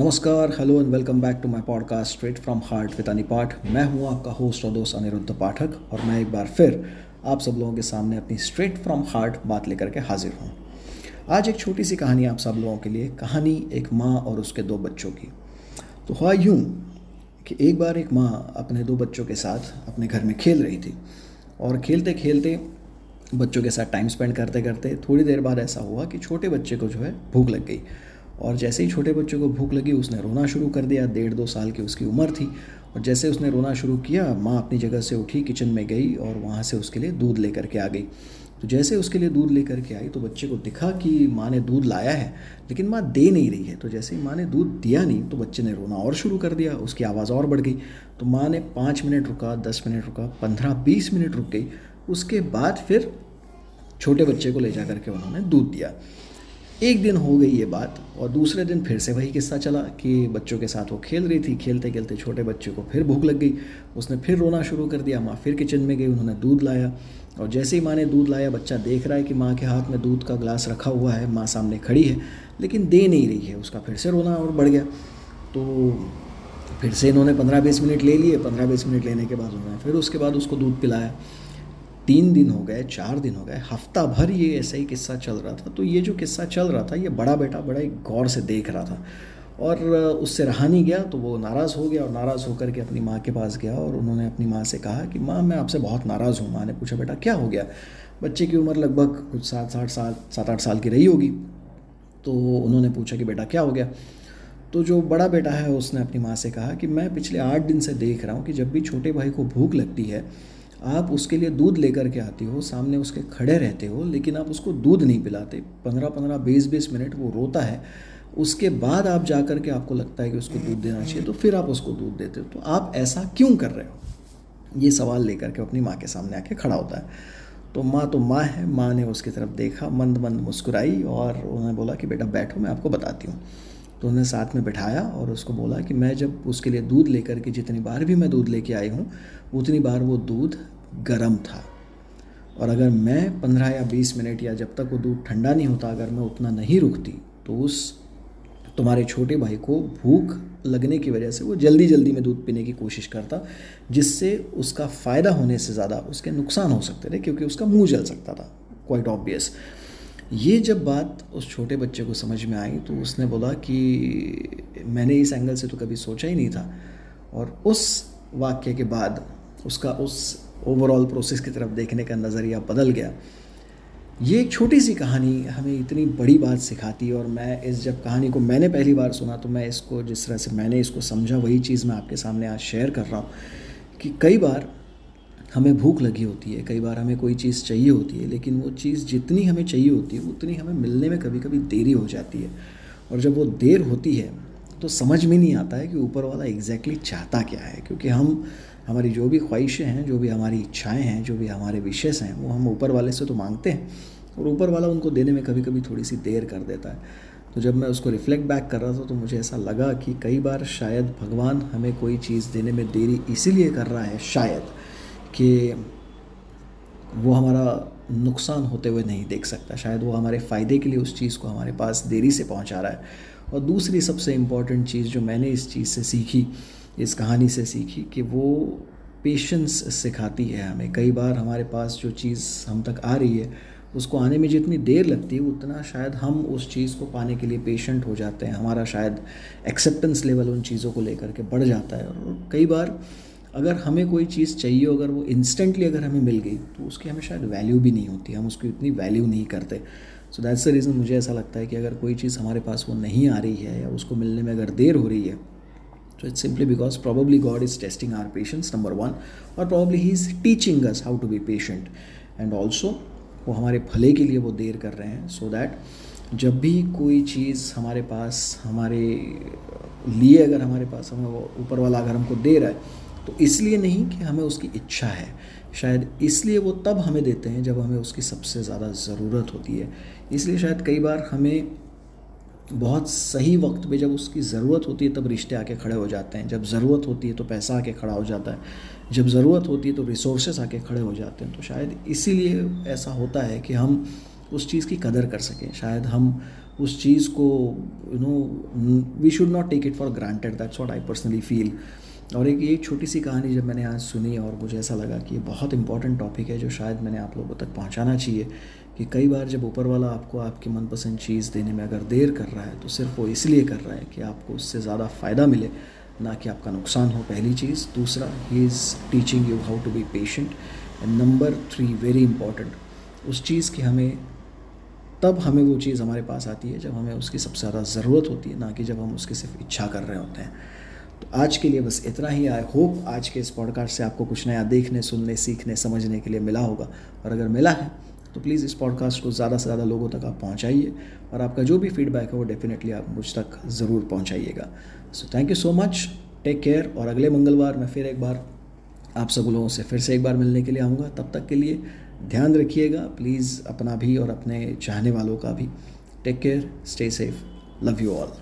नमस्कार hello and welcome back to my podcast straight from heart with Anipath मैं हूँ आपका होस्ट और दोस्त अनिरुद्ध पाठक और मैं एक बार फिर आप सब लोगों के सामने अपनी स्ट्रेट फ्रॉम हार्ट बात लेकर के हाजिर हूँ। आज एक छोटी सी कहानी आप सब लोगों के लिए। कहानी एक माँ और उसके दो बच्चों की। तो हुआ यूँ कि एक बार एक माँ अपने दो बच्चों के साथ अपने घर में खेल रही थी और खेलते खेलते बच्चों के साथ टाइम स्पेंड करते करते थोड़ी देर बाद ऐसा हुआ कि छोटे बच्चे को जो है भूख लग गई। और जैसे ही छोटे बच्चे को भूख लगी, उसने रोना शुरू कर दिया। डेढ़ दो साल की उसकी उम्र थी और जैसे उसने रोना शुरू किया, माँ अपनी जगह से उठी, किचन में गई और वहाँ से उसके लिए दूध लेकर के आ गई। तो जैसे उसके लिए दूध लेकर के आई तो बच्चे को दिखा कि माँ ने दूध लाया है, लेकिन माँ दे नहीं रही है। तो जैसे ही माँ ने दूध दिया नहीं तो बच्चे ने रोना और शुरू कर दिया, उसकी आवाज़ और बढ़ गई। तो माँ ने पाँच मिनट रुका, दस मिनट रुका, पंद्रह, बीस मिनट रुक गई। उसके बाद फिर छोटे बच्चे को ले जा करके उन्होंने दूध दिया। एक दिन हो गई ये बात और दूसरे दिन फिर से वही किस्सा चला कि बच्चों के साथ वो खेल रही थी, खेलते खेलते छोटे बच्चे को फिर भूख लग गई। उसने फिर रोना शुरू कर दिया, माँ फिर किचन में गई, उन्होंने दूध लाया और जैसे ही माँ ने दूध लाया, बच्चा देख रहा है कि माँ के हाथ में दूध का ग्लास रखा हुआ है, माँ सामने खड़ी है, लेकिन दे नहीं रही है। उसका फिर से रोना और बढ़ गया। तो फिर से इन्होंने पंद्रह बीस मिनट ले लिए। पंद्रह बीस मिनट लेने के बाद उन्होंने फिर उसके बाद उसको दूध पिलाया। तीन दिन हो गए, चार दिन हो गए, हफ़्ता भर ये ऐसा ही किस्सा चल रहा था। तो ये जो किस्सा चल रहा था, ये बड़ा बेटा बड़ा ही गौर से देख रहा था। और उससे रहा नहीं गया तो वो नाराज़ हो गया और नाराज़ होकर के अपनी माँ के पास गया और उन्होंने अपनी माँ से कहा कि, माँ, मैं आपसे बहुत नाराज़ हूँ। माँ ने पूछा, बेटा, क्या हो गया? बच्चे की उम्र लगभग कुछ सात, साठ साल, सात, आठ साल की रही होगी। तो उन्होंने पूछा कि, बेटा, क्या हो गया? तो जो बड़ा बेटा है, उसने अपनी माँ से कहा कि, मैं पिछले आठ दिन से देख रहा हूँ कि जब भी छोटे भाई को भूख लगती है आप उसके लिए दूध लेकर के आती हो, सामने उसके खड़े रहते हो, लेकिन आप उसको दूध नहीं पिलाते। पंद्रह पंद्रह बीस बीस मिनट वो रोता है। उसके बाद आप जा कर के आपको लगता है कि उसको दूध देना चाहिए तो फिर आप उसको दूध देते हो। तो आप ऐसा क्यों कर रहे हो? ये सवाल लेकर के अपनी माँ के सामने आके खड़ा होता है। तो माँ तो माँ है, माँ ने उसकी तरफ़ देखा मंद मंद मुस्कुराई और उन्होंने बोला कि, बेटा बैठो, मैं आपको बताती हूँ। तो उन्हें साथ में बैठाया और उसको बोला कि मैं जब उसके लिए दूध लेकर के जितनी बार भी मैं दूध लेके आई हूँ, उतनी बार वो दूध गर्म था। और अगर मैं पंद्रह या बीस मिनट या जब तक वो दूध ठंडा नहीं होता, अगर मैं उतना नहीं रुकती तो उस तुम्हारे छोटे भाई को भूख लगने की वजह से वो जल्दी जल्दी में दूध पीने की कोशिश करता, जिससे उसका फ़ायदा होने से ज़्यादा उसके नुकसान हो सकते थे, क्योंकि उसका मुँह जल सकता था क्वाइट ऑब्वियस ये जब बात उस छोटे बच्चे को समझ में आई तो उसने बोला कि मैंने इस एंगल से तो कभी सोचा ही नहीं था। और उस वाक्य के बाद उसका उस ओवरऑल प्रोसेस की तरफ़ देखने का नज़रिया बदल गया। ये एक छोटी सी कहानी हमें इतनी बड़ी बात सिखाती है, और मैं इस जब कहानी को मैंने पहली बार सुना तो मैं इसको जिस तरह से मैंने इसको समझा, वही चीज़ मैं आपके सामने आज शेयर कर रहा हूँ कि कई बार हमें भूख लगी होती है, कई बार हमें कोई चीज़ चाहिए होती है, लेकिन वो चीज़ जितनी हमें चाहिए होती है, उतनी हमें मिलने में कभी कभी देरी हो जाती है। और जब वो देर होती है तो समझ में नहीं आता है कि ऊपर वाला एग्जैक्टली exactly चाहता क्या है, क्योंकि हम, हमारी जो भी ख्वाहिशें हैं, जो भी हमारी इच्छाएँ हैं, जो भी हमारे विशेष हैं, वो हम ऊपर वाले से तो मांगते हैं, और ऊपर वाला उनको देने में कभी कभी थोड़ी सी देर कर देता है। तो जब मैं उसको रिफ्लेक्ट बैक कर रहा था तो मुझे ऐसा लगा कि कई बार शायद भगवान हमें कोई चीज़ देने में देरी इसीलिए कर रहा है, शायद। कि वो हमारा नुकसान होते हुए नहीं देख सकता। शायद वो हमारे फ़ायदे के लिए उस चीज़ को हमारे पास देरी से पहुँचा रहा है। और दूसरी सबसे इंपॉर्टेंट चीज़ जो मैंने इस चीज़ से सीखी, इस कहानी से सीखी कि वो पेशेंस सिखाती है हमें। कई बार हमारे पास जो चीज़ हम तक आ रही है, उसको आने में जितनी देर लगती है, उतना शायद हम उस चीज़ को पाने के लिए पेशेंट हो जाते हैं। हमारा शायद एक्सेप्टेंस लेवल उन चीज़ों को लेकर के बढ़ जाता है। और कई बार अगर हमें कोई चीज़ चाहिए अगर वो इंस्टेंटली अगर हमें मिल गई तो उसकी हमें शायद वैल्यू भी नहीं होती हम उसकी इतनी वैल्यू नहीं करते सो दैट्स द रीज़न मुझे ऐसा लगता है कि अगर कोई चीज़ हमारे पास वो नहीं आ रही है या उसको मिलने में अगर देर हो रही है So it's simply because probably God is testing our patience, number one, और probably He is teaching us how to be patient. And also वो हमारे भले के लिए वो देर कर रहे हैं सो so दैट जब भी कोई चीज़ हमारे पास हमारे लिए अगर हमारे पास हमें वो ऊपर वाला अगर हमको दे रहा है तो इसलिए नहीं कि हमें उसकी इच्छा है। शायद इसलिए वो तब हमें देते हैं जब हमें उसकी सबसे ज़्यादा ज़रूरत होती है। इसलिए शायद कई बार हमें बहुत सही वक्त पे जब उसकी ज़रूरत होती है तब रिश्ते आके खड़े हो जाते हैं। जब ज़रूरत होती है तो पैसा आके खड़ा हो जाता है। जब ज़रूरत होती है तो रिसोर्सेस आके खड़े हो जाते हैं। तो शायद इसीलिए ऐसा होता है कि हम उस चीज़ की कदर कर सकें। शायद हम उस चीज़ को you know we should not take it for granted that's what I personally feel और एक ये छोटी सी कहानी जब मैंने आज सुनी और मुझे ऐसा लगा कि ये बहुत इंपॉर्टेंट टॉपिक है जो शायद मैंने आप लोगों तक पहुंचाना चाहिए कि कई बार जब ऊपर वाला आपको आपकी मनपसंद चीज़ देने में अगर देर कर रहा है तो सिर्फ़ वो इसलिए कर रहा है कि आपको उससे ज़्यादा फ़ायदा मिले, ना कि आपका नुकसान हो पहली चीज़। दूसरा he is teaching you how to be patient and number three very important उस चीज़ की हमें, तब हमें वो चीज़ हमारे पास आती है जब हमें उसकी सबसे ज़्यादा ज़रूरत होती है, ना कि जब हम उसकी सिर्फ़ इच्छा कर रहे होते हैं। तो आज के लिए बस इतना ही। आई होप आज के इस पॉडकास्ट से आपको कुछ नया देखने, सुनने, सीखने, समझने के लिए मिला होगा। और अगर मिला है तो प्लीज़ इस पॉडकास्ट को ज़्यादा से ज़्यादा लोगों तक आप पहुँचाइए। और आपका जो भी फीडबैक है, वो डेफिनेटली आप मुझ तक ज़रूर पहुँचाइएगा। So thank you so much take care और अगले मंगलवार मैं फिर एक बार आप सब लोगों से फिर से एक बार मिलने के लिए आऊँगा। तब तक के लिए ध्यान रखिएगा। प्लीज़ अपना भी और अपने चाहने वालों का भी। Take care stay safe love you all